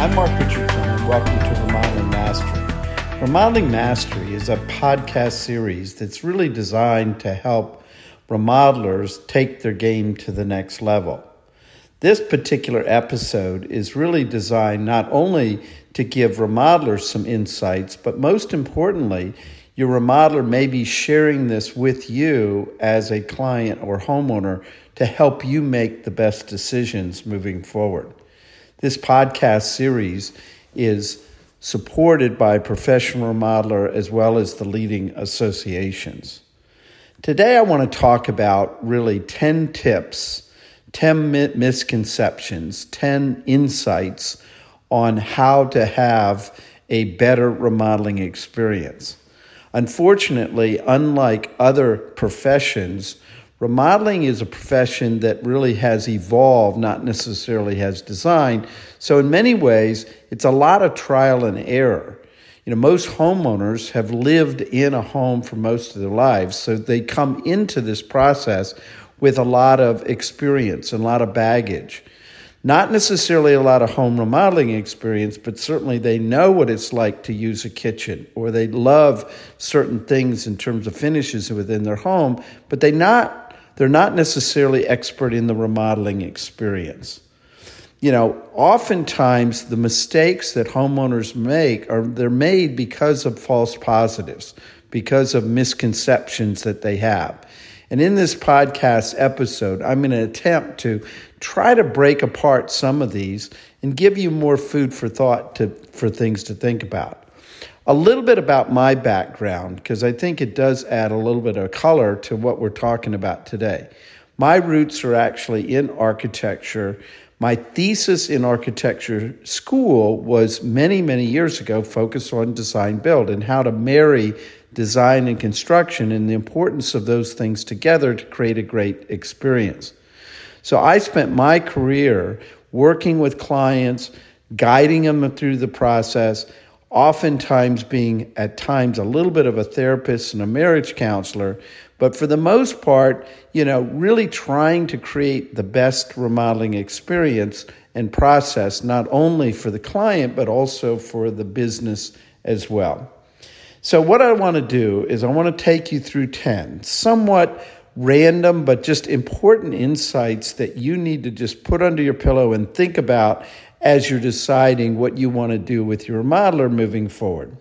I'm Mark Richardson, and welcome to Remodeling Mastery. Remodeling Mastery is a podcast series that's really designed to help remodelers take their game to the next level. This particular episode is really designed not only to give remodelers some insights, but most importantly, your remodeler may be sharing this with you as a client or homeowner to help you make the best decisions moving forward. This podcast series is supported by professional remodeler as well as the leading associations. Today, I want to talk about really 10 tips, 10 misconceptions, 10 insights on how to have a better remodeling experience. Unfortunately, unlike other professions, remodeling is a profession that really has evolved, not necessarily has designed. So, in many ways, it's a lot of trial and error. You know, most homeowners have lived in a home for most of their lives, so they come into this process with a lot of experience and a lot of baggage. Not necessarily a lot of home remodeling experience, but certainly they know what it's like to use a kitchen or they love certain things in terms of finishes within their home, but they not they're not necessarily expert in the remodeling experience. You know, oftentimes the mistakes that homeowners make are they're made because of false positives, because of misconceptions that they have. And in this podcast episode, I'm going to attempt to try to break apart some of these and give you more food for thought to, for things to think about. A little bit about my background, because I think it does add a little bit of color to what we're talking about today. My roots are actually in architecture. My thesis in architecture school was many, many years ago focused on design build and how to marry design and construction and the importance of those things together to create a great experience. So I spent my career working with clients, guiding them through the process, oftentimes being at times a little bit of a therapist and a marriage counselor, but for the most part, you know, really trying to create the best remodeling experience and process, not only for the client, but also for the business as well. So, what I want to do is I want to take you through 10 somewhat random but just important insights that you need to just put under your pillow and think about as you're deciding what you want to do with your remodeler moving forward.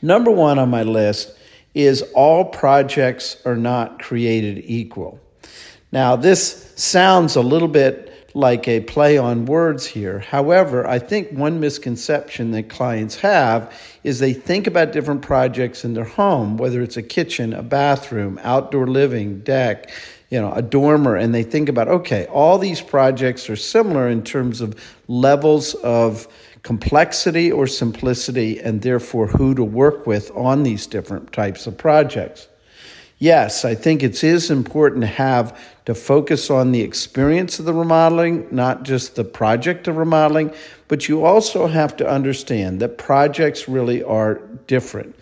Number one on my list is all projects are not created equal. Now, this sounds a little bit like a play on words here. However, I think one misconception that clients have is they think about different projects in their home, whether it's a kitchen, a bathroom, outdoor living, deck, you know, a dormer, and they think about, okay, all these projects are similar in terms of levels of complexity or simplicity, and therefore who to work with on these different types of projects yes, I think it is important to have to focus on the experience of the remodeling, not just the project of remodeling, but you also have to understand that projects really are different.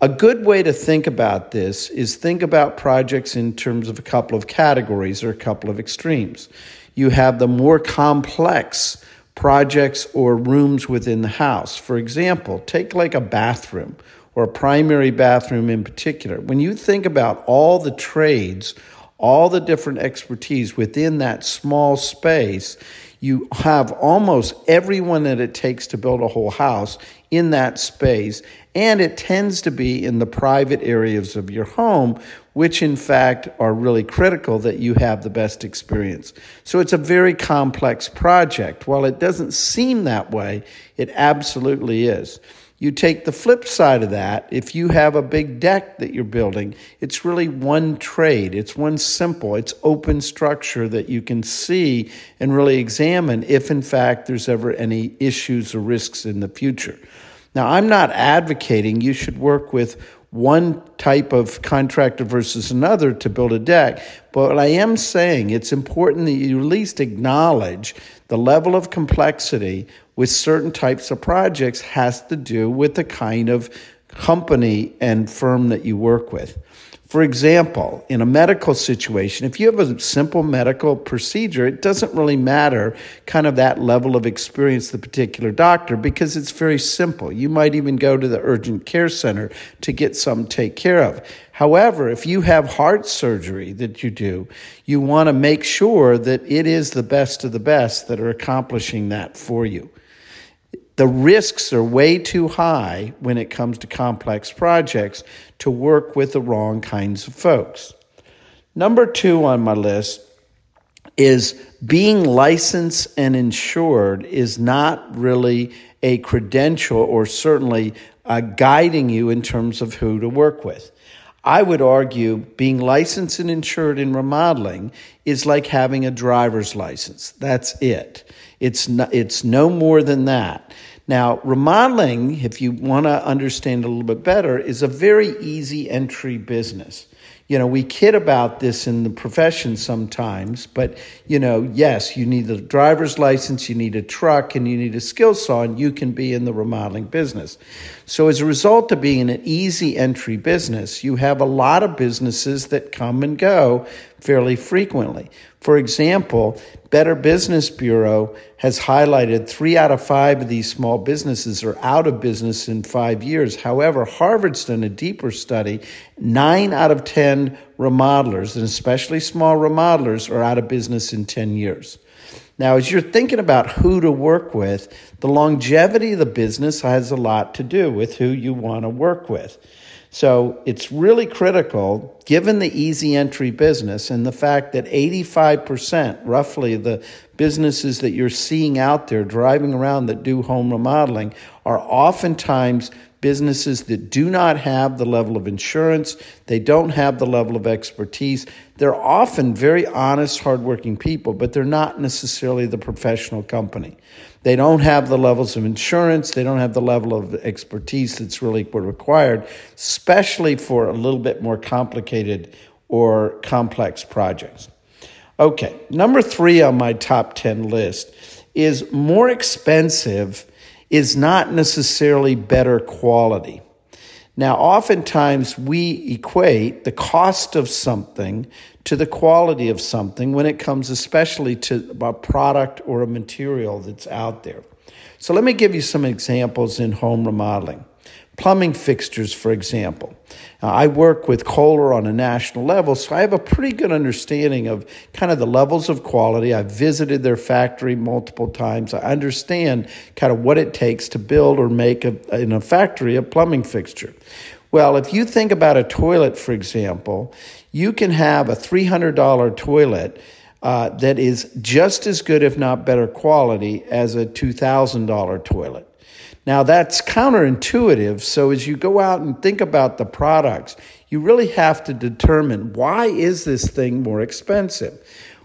A good way to think about this is think about projects in terms of a couple of categories or a couple of extremes. You have the more complex projects or rooms within the house. For example, take like a bathroom or a primary bathroom in particular, when you think about all the trades, all the different expertise within that small space, you have almost everyone that it takes to build a whole house in that space. And it tends to be in the private areas of your home, which in fact are really critical that you have the best experience. So it's a very complex project. While it doesn't seem that way, it absolutely is. You take the flip side of that. If you have a big deck that you're building, it's really one trade. It's one simple, it's open structure that you can see and really examine if, in fact, there's ever any issues or risks in the future. Now, I'm not advocating you should work with one type of contractor versus another to build a deck. But I am saying, it's important that you at least acknowledge the level of complexity with certain types of projects has to do with the kind of company and firm that you work with. For example, in a medical situation, if you have a simple medical procedure, it doesn't really matter kind of that level of experience the particular doctor because it's very simple. You might even go to the urgent care center to get some take care of. However, if you have heart surgery that you do, you want to make sure that it is the best of the best that are accomplishing that for you the risks are way too high when it comes to complex projects to work with the wrong kinds of folks. Number two on my list is being licensed and insured is not really a credential or certainly uh, guiding you in terms of who to work with. I would argue being licensed and insured in remodeling is like having a driver's license. That's it. It's no, it's no more than that. Now, remodeling, if you want to understand a little bit better, is a very easy entry business you know, we kid about this in the profession sometimes, but you know, yes, you need the driver's license, you need a truck, and you need a skill saw, and you can be in the remodeling business. So, as a result of being an easy entry business, you have a lot of businesses that come and go fairly frequently. For example, Better Business Bureau has highlighted three out of five of these small businesses are out of business in five years. However, Harvard's done a deeper study. Nine out of 10 remodelers, and especially small remodelers, are out of business in 10 years. Now, as you're thinking about who to work with, the longevity of the business has a lot to do with who you want to work with. So it's really critical, given the easy entry business and the fact that 85% roughly the businesses that you're seeing out there driving around that do home remodeling are oftentimes businesses that do not have the level of insurance, they don't have the level of expertise. They're often very honest, hardworking people, but they're not necessarily the professional company. They don't have the levels of insurance, they don't have the level of expertise that's really required, especially for a little bit more complicated or complex projects. Okay, number three on my top 10 list is more expensive is not necessarily better quality. Now, oftentimes we equate the cost of something to the quality of something when it comes especially to a product or a material that's out there. So, let me give you some examples in home remodeling. Plumbing fixtures, for example. Now, I work with Kohler on a national level, so I have a pretty good understanding of kind of the levels of quality. I've visited their factory multiple times. I understand kind of what it takes to build or make a, in a factory a plumbing fixture. Well, if you think about a toilet, for example, you can have a $300 toilet uh, that is just as good, if not better quality, as a $2,000 toilet. Now, that's counterintuitive. So, as you go out and think about the products, you really have to determine why is this thing more expensive?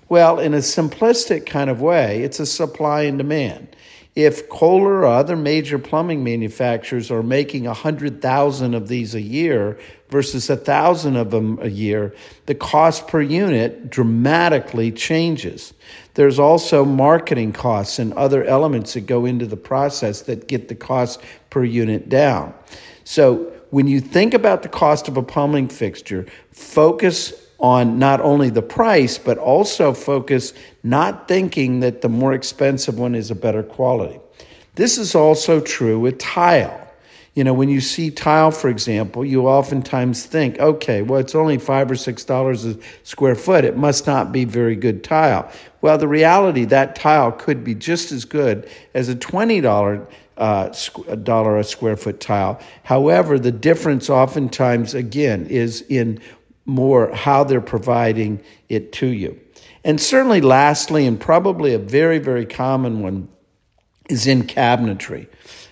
Well, in a simplistic kind of way, it's a supply and demand. If Kohler or other major plumbing manufacturers are making 100,000 of these a year versus 1,000 of them a year, the cost per unit dramatically changes. There's also marketing costs and other elements that go into the process that get the cost per unit down. So when you think about the cost of a plumbing fixture, focus on not only the price, but also focus not thinking that the more expensive one is a better quality. This is also true with tile. You know, when you see tile, for example, you oftentimes think, okay, well, it's only five or six dollars a square foot. It must not be very good tile. Well, the reality, that tile could be just as good as a $20 uh, dollar a square foot tile. However, the difference oftentimes, again, is in more how they're providing it to you. And certainly, lastly, and probably a very, very common one, is in cabinetry.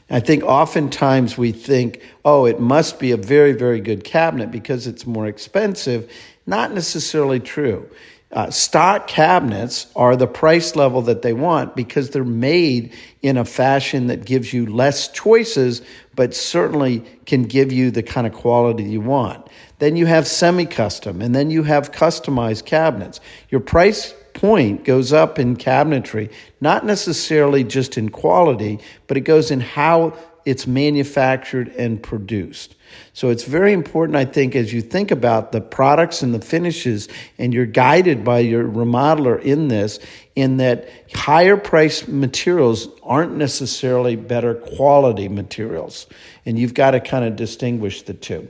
I think oftentimes we think, oh, it must be a very, very good cabinet because it's more expensive. Not necessarily true. Uh, stock cabinets are the price level that they want because they're made in a fashion that gives you less choices, but certainly can give you the kind of quality you want. Then you have semi custom, and then you have customized cabinets. Your price point goes up in cabinetry, not necessarily just in quality, but it goes in how it's manufactured and produced. So it's very important, I think, as you think about the products and the finishes, and you're guided by your remodeler in this, in that higher price materials aren't necessarily better quality materials. And you've got to kind of distinguish the two.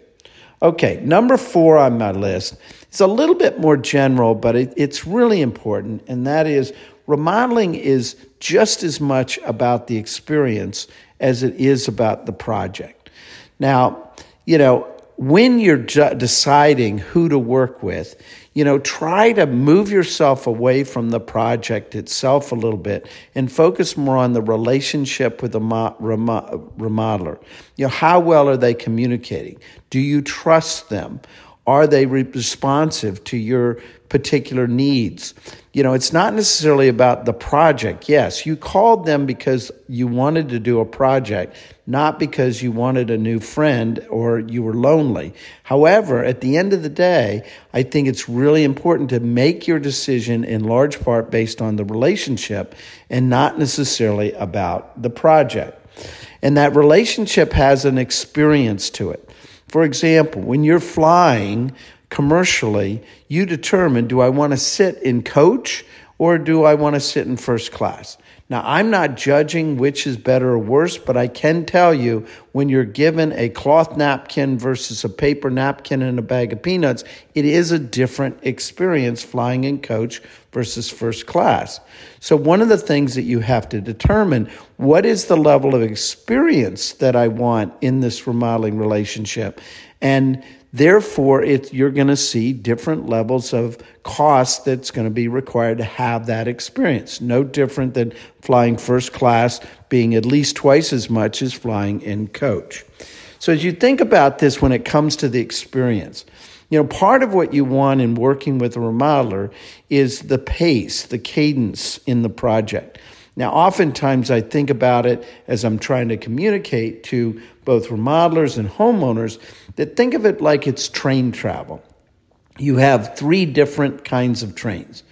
Okay, number four on my list is a little bit more general, but it, it's really important, and that is remodeling is just as much about the experience as it is about the project. Now, you know, when you're ju- deciding who to work with, you know, try to move yourself away from the project itself a little bit and focus more on the relationship with the mo- remo- remodeler. You know, how well are they communicating? Do you trust them? Are they responsive to your particular needs? You know, it's not necessarily about the project. Yes, you called them because you wanted to do a project, not because you wanted a new friend or you were lonely. However, at the end of the day, I think it's really important to make your decision in large part based on the relationship and not necessarily about the project. And that relationship has an experience to it. For example, when you're flying commercially, you determine do I want to sit in coach or do I want to sit in first class? Now, I'm not judging which is better or worse, but I can tell you when you're given a cloth napkin versus a paper napkin and a bag of peanuts, it is a different experience flying in coach versus first class. So, one of the things that you have to determine what is the level of experience that I want in this remodeling relationship? And Therefore, it, you're going to see different levels of cost that's going to be required to have that experience. No different than flying first class being at least twice as much as flying in coach. So, as you think about this when it comes to the experience, you know, part of what you want in working with a remodeler is the pace, the cadence in the project. Now, oftentimes I think about it as I'm trying to communicate to both remodelers and homeowners that think of it like it's train travel. You have three different kinds of trains.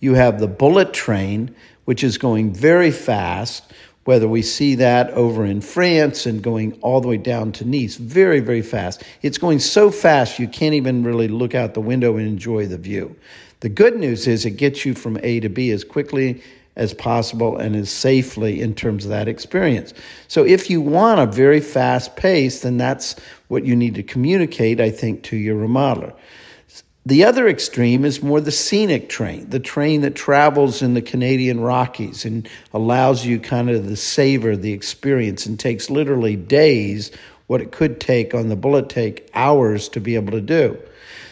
You have the bullet train, which is going very fast, whether we see that over in France and going all the way down to Nice, very, very fast. It's going so fast you can't even really look out the window and enjoy the view. The good news is it gets you from A to B as quickly as possible and as safely in terms of that experience. So if you want a very fast pace, then that's what you need to communicate, I think, to your remodeler. The other extreme is more the scenic train, the train that travels in the Canadian Rockies and allows you kind of the savor the experience and takes literally days what it could take on the bullet take hours to be able to do.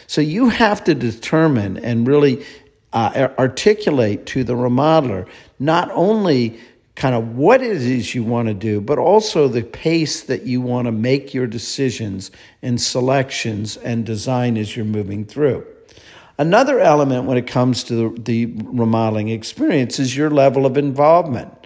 So you have to determine and really uh, articulate to the remodeler not only kind of what it is you want to do, but also the pace that you want to make your decisions and selections and design as you're moving through. Another element when it comes to the, the remodeling experience is your level of involvement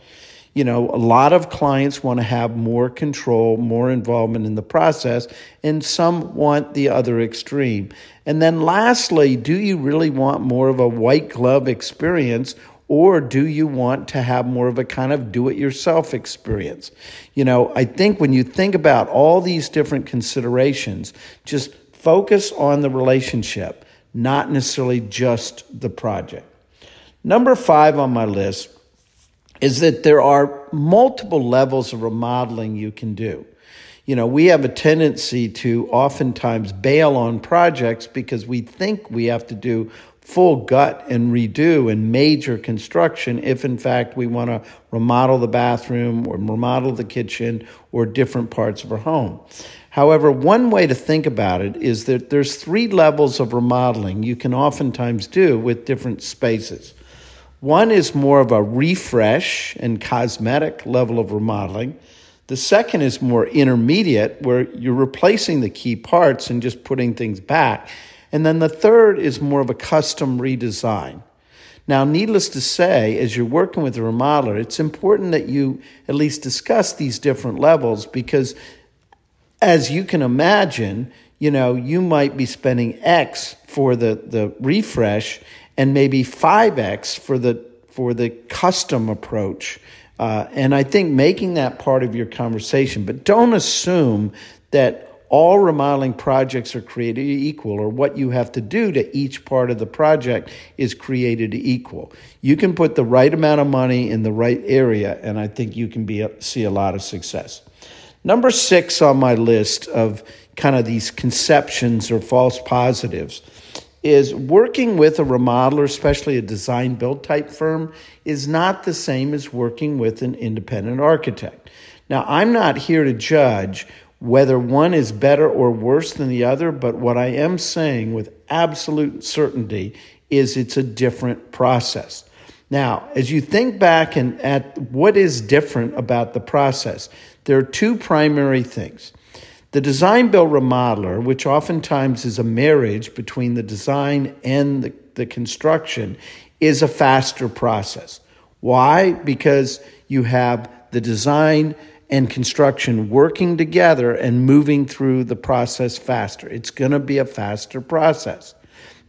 you know, a lot of clients want to have more control, more involvement in the process, and some want the other extreme. And then lastly, do you really want more of a white glove experience or do you want to have more of a kind of do it yourself experience? You know, I think when you think about all these different considerations, just focus on the relationship, not necessarily just the project. Number five on my list is that there are multiple levels of remodeling you can do. You know, we have a tendency to oftentimes bail on projects because we think we have to do full gut and redo and major construction if in fact we want to remodel the bathroom or remodel the kitchen or different parts of our home. However, one way to think about it is that there's three levels of remodeling you can oftentimes do with different spaces. One is more of a refresh and cosmetic level of remodeling. The second is more intermediate, where you're replacing the key parts and just putting things back. And then the third is more of a custom redesign. Now, needless to say, as you're working with a remodeler, it's important that you at least discuss these different levels because, as you can imagine, you know, you might be spending X for the, the refresh and maybe 5x for the for the custom approach. Uh, and I think making that part of your conversation, but don't assume that all remodeling projects are created equal, or what you have to do to each part of the project is created equal. You can put the right amount of money in the right area, and I think you can be, see a lot of success. Number six on my list of kind of these conceptions or false positives is working with a remodeler, especially a design build type firm, is not the same as working with an independent architect. Now, I'm not here to judge whether one is better or worse than the other, but what I am saying with absolute certainty is it's a different process. Now, as you think back and at what is different about the process, there are two primary things. The design build remodeler, which oftentimes is a marriage between the design and the, the construction, is a faster process. Why? Because you have the design and construction working together and moving through the process faster. It's going to be a faster process.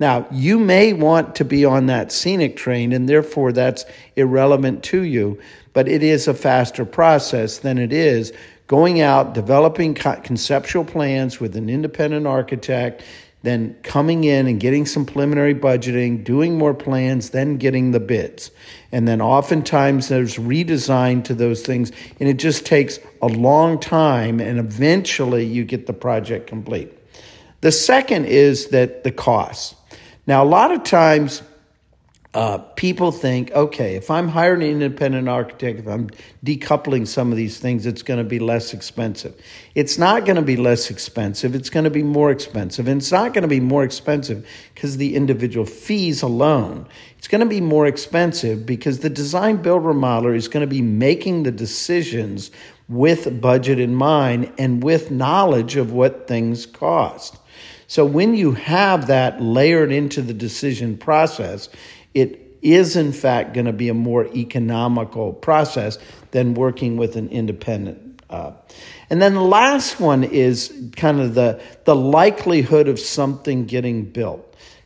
Now, you may want to be on that scenic train, and therefore that's irrelevant to you, but it is a faster process than it is going out, developing conceptual plans with an independent architect, then coming in and getting some preliminary budgeting, doing more plans, then getting the bids. And then oftentimes there's redesign to those things, and it just takes a long time, and eventually you get the project complete. The second is that the cost. Now, a lot of times, uh, people think, okay, if I'm hiring an independent architect, if I'm decoupling some of these things, it's going to be less expensive. It's not going to be less expensive. It's going to be more expensive. And it's not going to be more expensive because the individual fees alone. It's going to be more expensive because the design build remodeler is going to be making the decisions with budget in mind and with knowledge of what things cost. So when you have that layered into the decision process, it is in fact going to be a more economical process than working with an independent. Uh, and then the last one is kind of the, the likelihood of something getting built.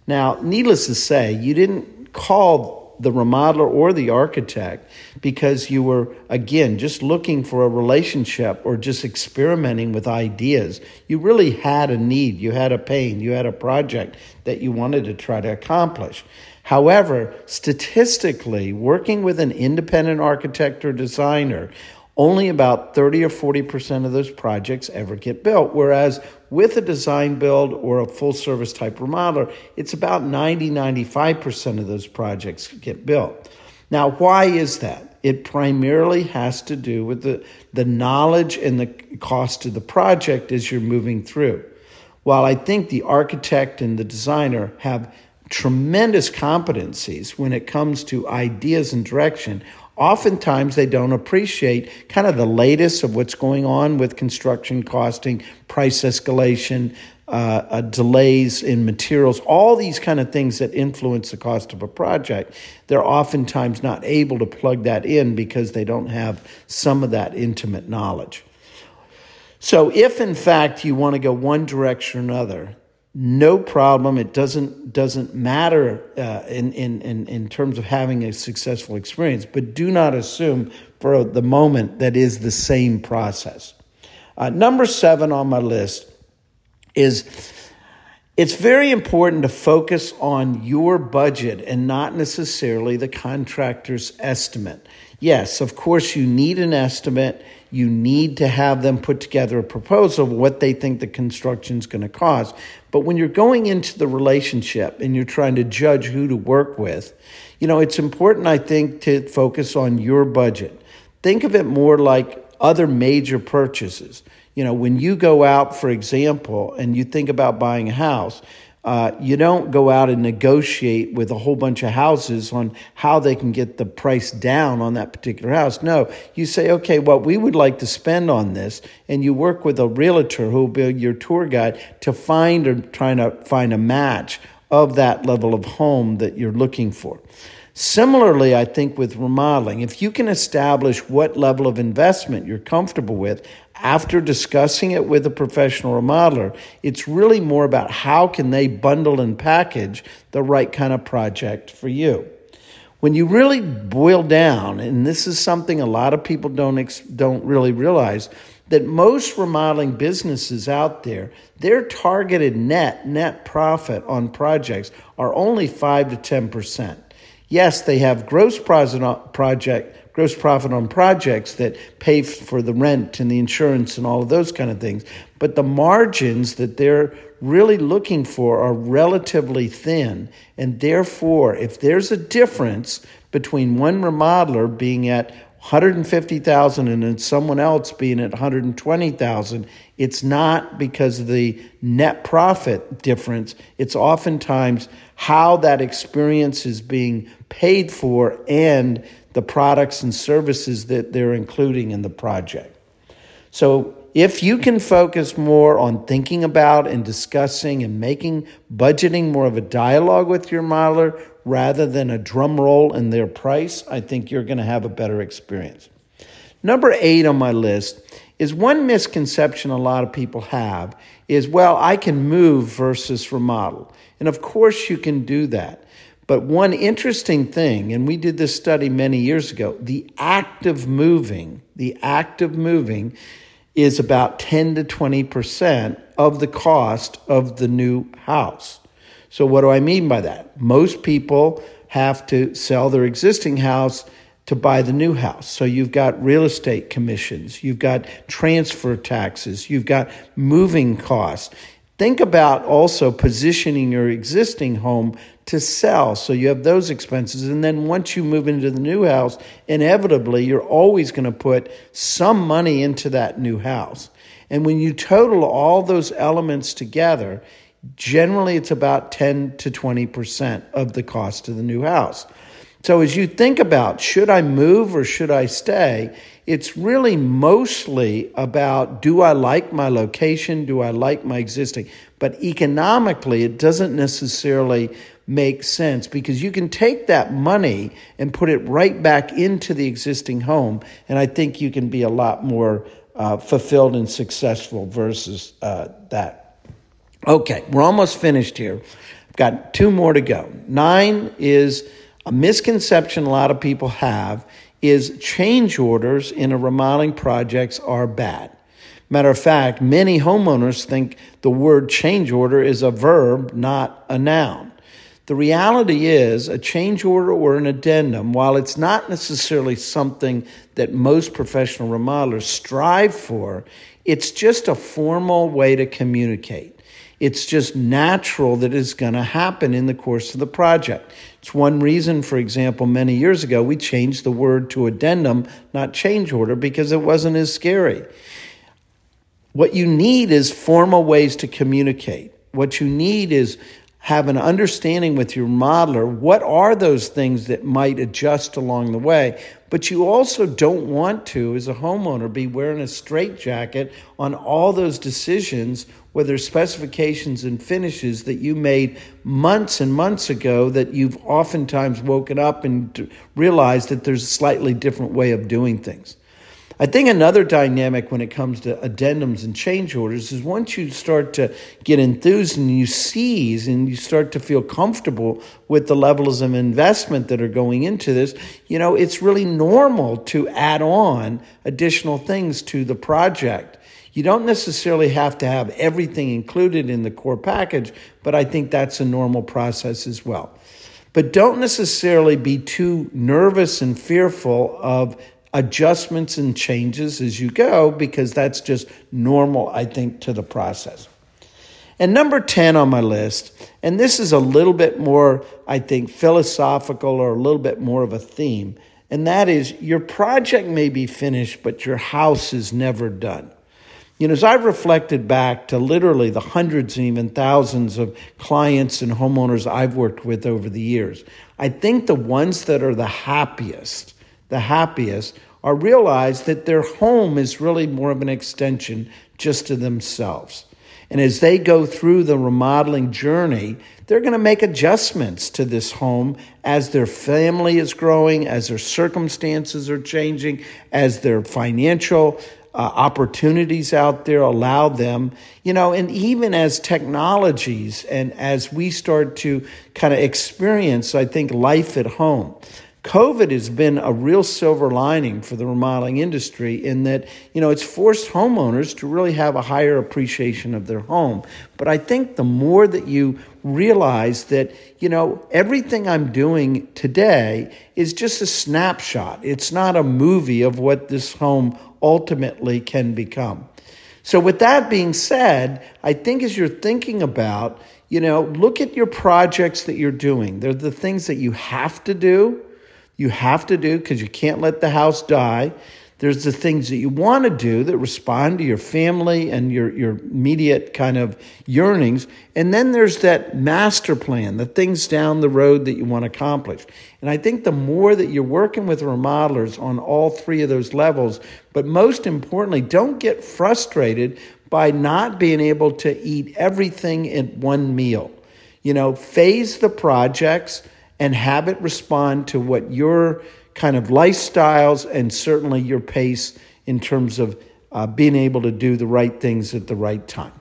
Now, needless to say, you didn't call the remodeler or the architect because you were, again, just looking for a relationship or just experimenting with ideas. You really had a need, you had a pain, you had a project that you wanted to try to accomplish. However, statistically, working with an independent architect or designer, only about 30 or 40% of those projects ever get built. Whereas with a design build or a full service type remodeler, it's about 90, 95% of those projects get built. Now, why is that? It primarily has to do with the, the knowledge and the cost of the project as you're moving through. While I think the architect and the designer have tremendous competencies when it comes to ideas and direction. Oftentimes, they don't appreciate kind of the latest of what's going on with construction costing, price escalation, uh, uh, delays in materials, all these kind of things that influence the cost of a project. They're oftentimes not able to plug that in because they don't have some of that intimate knowledge. So, if in fact you want to go one direction or another, no problem. It doesn't doesn't matter uh, in, in in in terms of having a successful experience. But do not assume for the moment that is the same process. Uh, number seven on my list is it's very important to focus on your budget and not necessarily the contractor's estimate. Yes, of course, you need an estimate. You need to have them put together a proposal of what they think the construction is going to cost. But when you're going into the relationship and you're trying to judge who to work with, you know, it's important, I think, to focus on your budget. Think of it more like other major purchases. You know, when you go out, for example, and you think about buying a house, uh, you don't go out and negotiate with a whole bunch of houses on how they can get the price down on that particular house. No, you say, okay, what we would like to spend on this, and you work with a realtor who will be your tour guide to find or trying to find a match of that level of home that you're looking for. Similarly, I think with remodeling, if you can establish what level of investment you're comfortable with after discussing it with a professional remodeler, it's really more about how can they bundle and package the right kind of project for you. When you really boil down, and this is something a lot of people don't don't really realize, that most remodeling businesses out there, their targeted net net profit on projects are only 5 to 10%. Yes, they have gross profit project gross profit on projects that pay for the rent and the insurance and all of those kind of things, but the margins that they're really looking for are relatively thin, and therefore if there's a difference between one remodeler being at 150,000 and then someone else being at 120,000, it's not because of the net profit difference. It's oftentimes how that experience is being paid for and the products and services that they're including in the project. So if you can focus more on thinking about and discussing and making budgeting more of a dialogue with your modeler rather than a drum roll in their price, I think you're going to have a better experience. Number eight on my list is one misconception a lot of people have is, well, I can move versus remodel. And of course, you can do that. But one interesting thing, and we did this study many years ago, the act of moving, the act of moving is about 10 to 20% of the cost of the new house. So, what do I mean by that? Most people have to sell their existing house to buy the new house. So, you've got real estate commissions, you've got transfer taxes, you've got moving costs. Think about also positioning your existing home to sell. So you have those expenses. And then once you move into the new house, inevitably, you're always going to put some money into that new house. And when you total all those elements together, Generally, it's about 10 to 20% of the cost of the new house. So, as you think about should I move or should I stay, it's really mostly about do I like my location? Do I like my existing? But economically, it doesn't necessarily make sense because you can take that money and put it right back into the existing home. And I think you can be a lot more uh, fulfilled and successful versus uh, that. Okay, we're almost finished here. I've got two more to go. Nine is a misconception a lot of people have is change orders in a remodeling projects are bad. Matter of fact, many homeowners think the word change order is a verb, not a noun. The reality is, a change order or an addendum, while it's not necessarily something that most professional remodelers strive for, it's just a formal way to communicate. It's just natural that it's going to happen in the course of the project. It's one reason, for example, many years ago, we changed the word to addendum, not change order, because it wasn't as scary. What you need is formal ways to communicate. What you need is have an understanding with your modeler what are those things that might adjust along the way? But you also don't want to as a homeowner be wearing a straitjacket on all those decisions whether specifications and finishes that you made months and months ago that you've oftentimes woken up and realized that there's a slightly different way of doing things I think another dynamic when it comes to addendums and change orders is once you start to get enthused and you seize and you start to feel comfortable with the levels of investment that are going into this, you know, it's really normal to add on additional things to the project. You don't necessarily have to have everything included in the core package, but I think that's a normal process as well. But don't necessarily be too nervous and fearful of adjustments and changes as you go because that's just normal, I think, to the process. And number 10 on my list, and this is a little bit more, I think, philosophical or a little bit more of a theme, and that is your project may be finished, but your house is never done. You know, as I've reflected back to literally the hundreds and even thousands of clients and homeowners I've worked with over the years, I think the ones that are the happiest the happiest are realize that their home is really more of an extension just to themselves. And as they go through the remodeling journey, they're going to make adjustments to this home as their family is growing, as their circumstances are changing, as their financial uh, opportunities out there allow them, you know, and even as technologies and as we start to kind of experience, I think, life at home COVID has been a real silver lining for the remodeling industry in that, you know, it's forced homeowners to really have a higher appreciation of their home. But I think the more that you realize that, you know, everything I'm doing today is just a snapshot, it's not a movie of what this home ultimately can become. So, with that being said, I think as you're thinking about, you know, look at your projects that you're doing. They're the things that you have to do you have to do because you can't let the house die. There's the things that you want to do that respond to your family and your, your immediate kind of yearnings. And then there's that master plan, the things down the road that you want to accomplish. And I think the more that you're working with remodelers on all three of those levels, but most importantly, don't get frustrated by not being able to eat everything in one meal. You know, phase the projects and have it respond to what your kind of lifestyles and certainly your pace in terms of uh, being able to do the right things at the right time.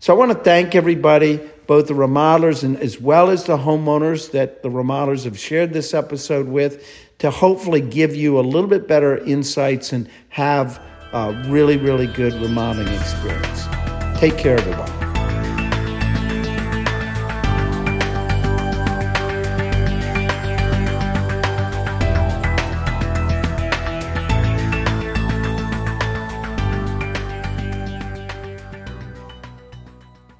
So I want to thank everybody, both the remodelers and as well as the homeowners that the remodelers have shared this episode with, to hopefully give you a little bit better insights and have a really, really good remodeling experience. Take care, everyone.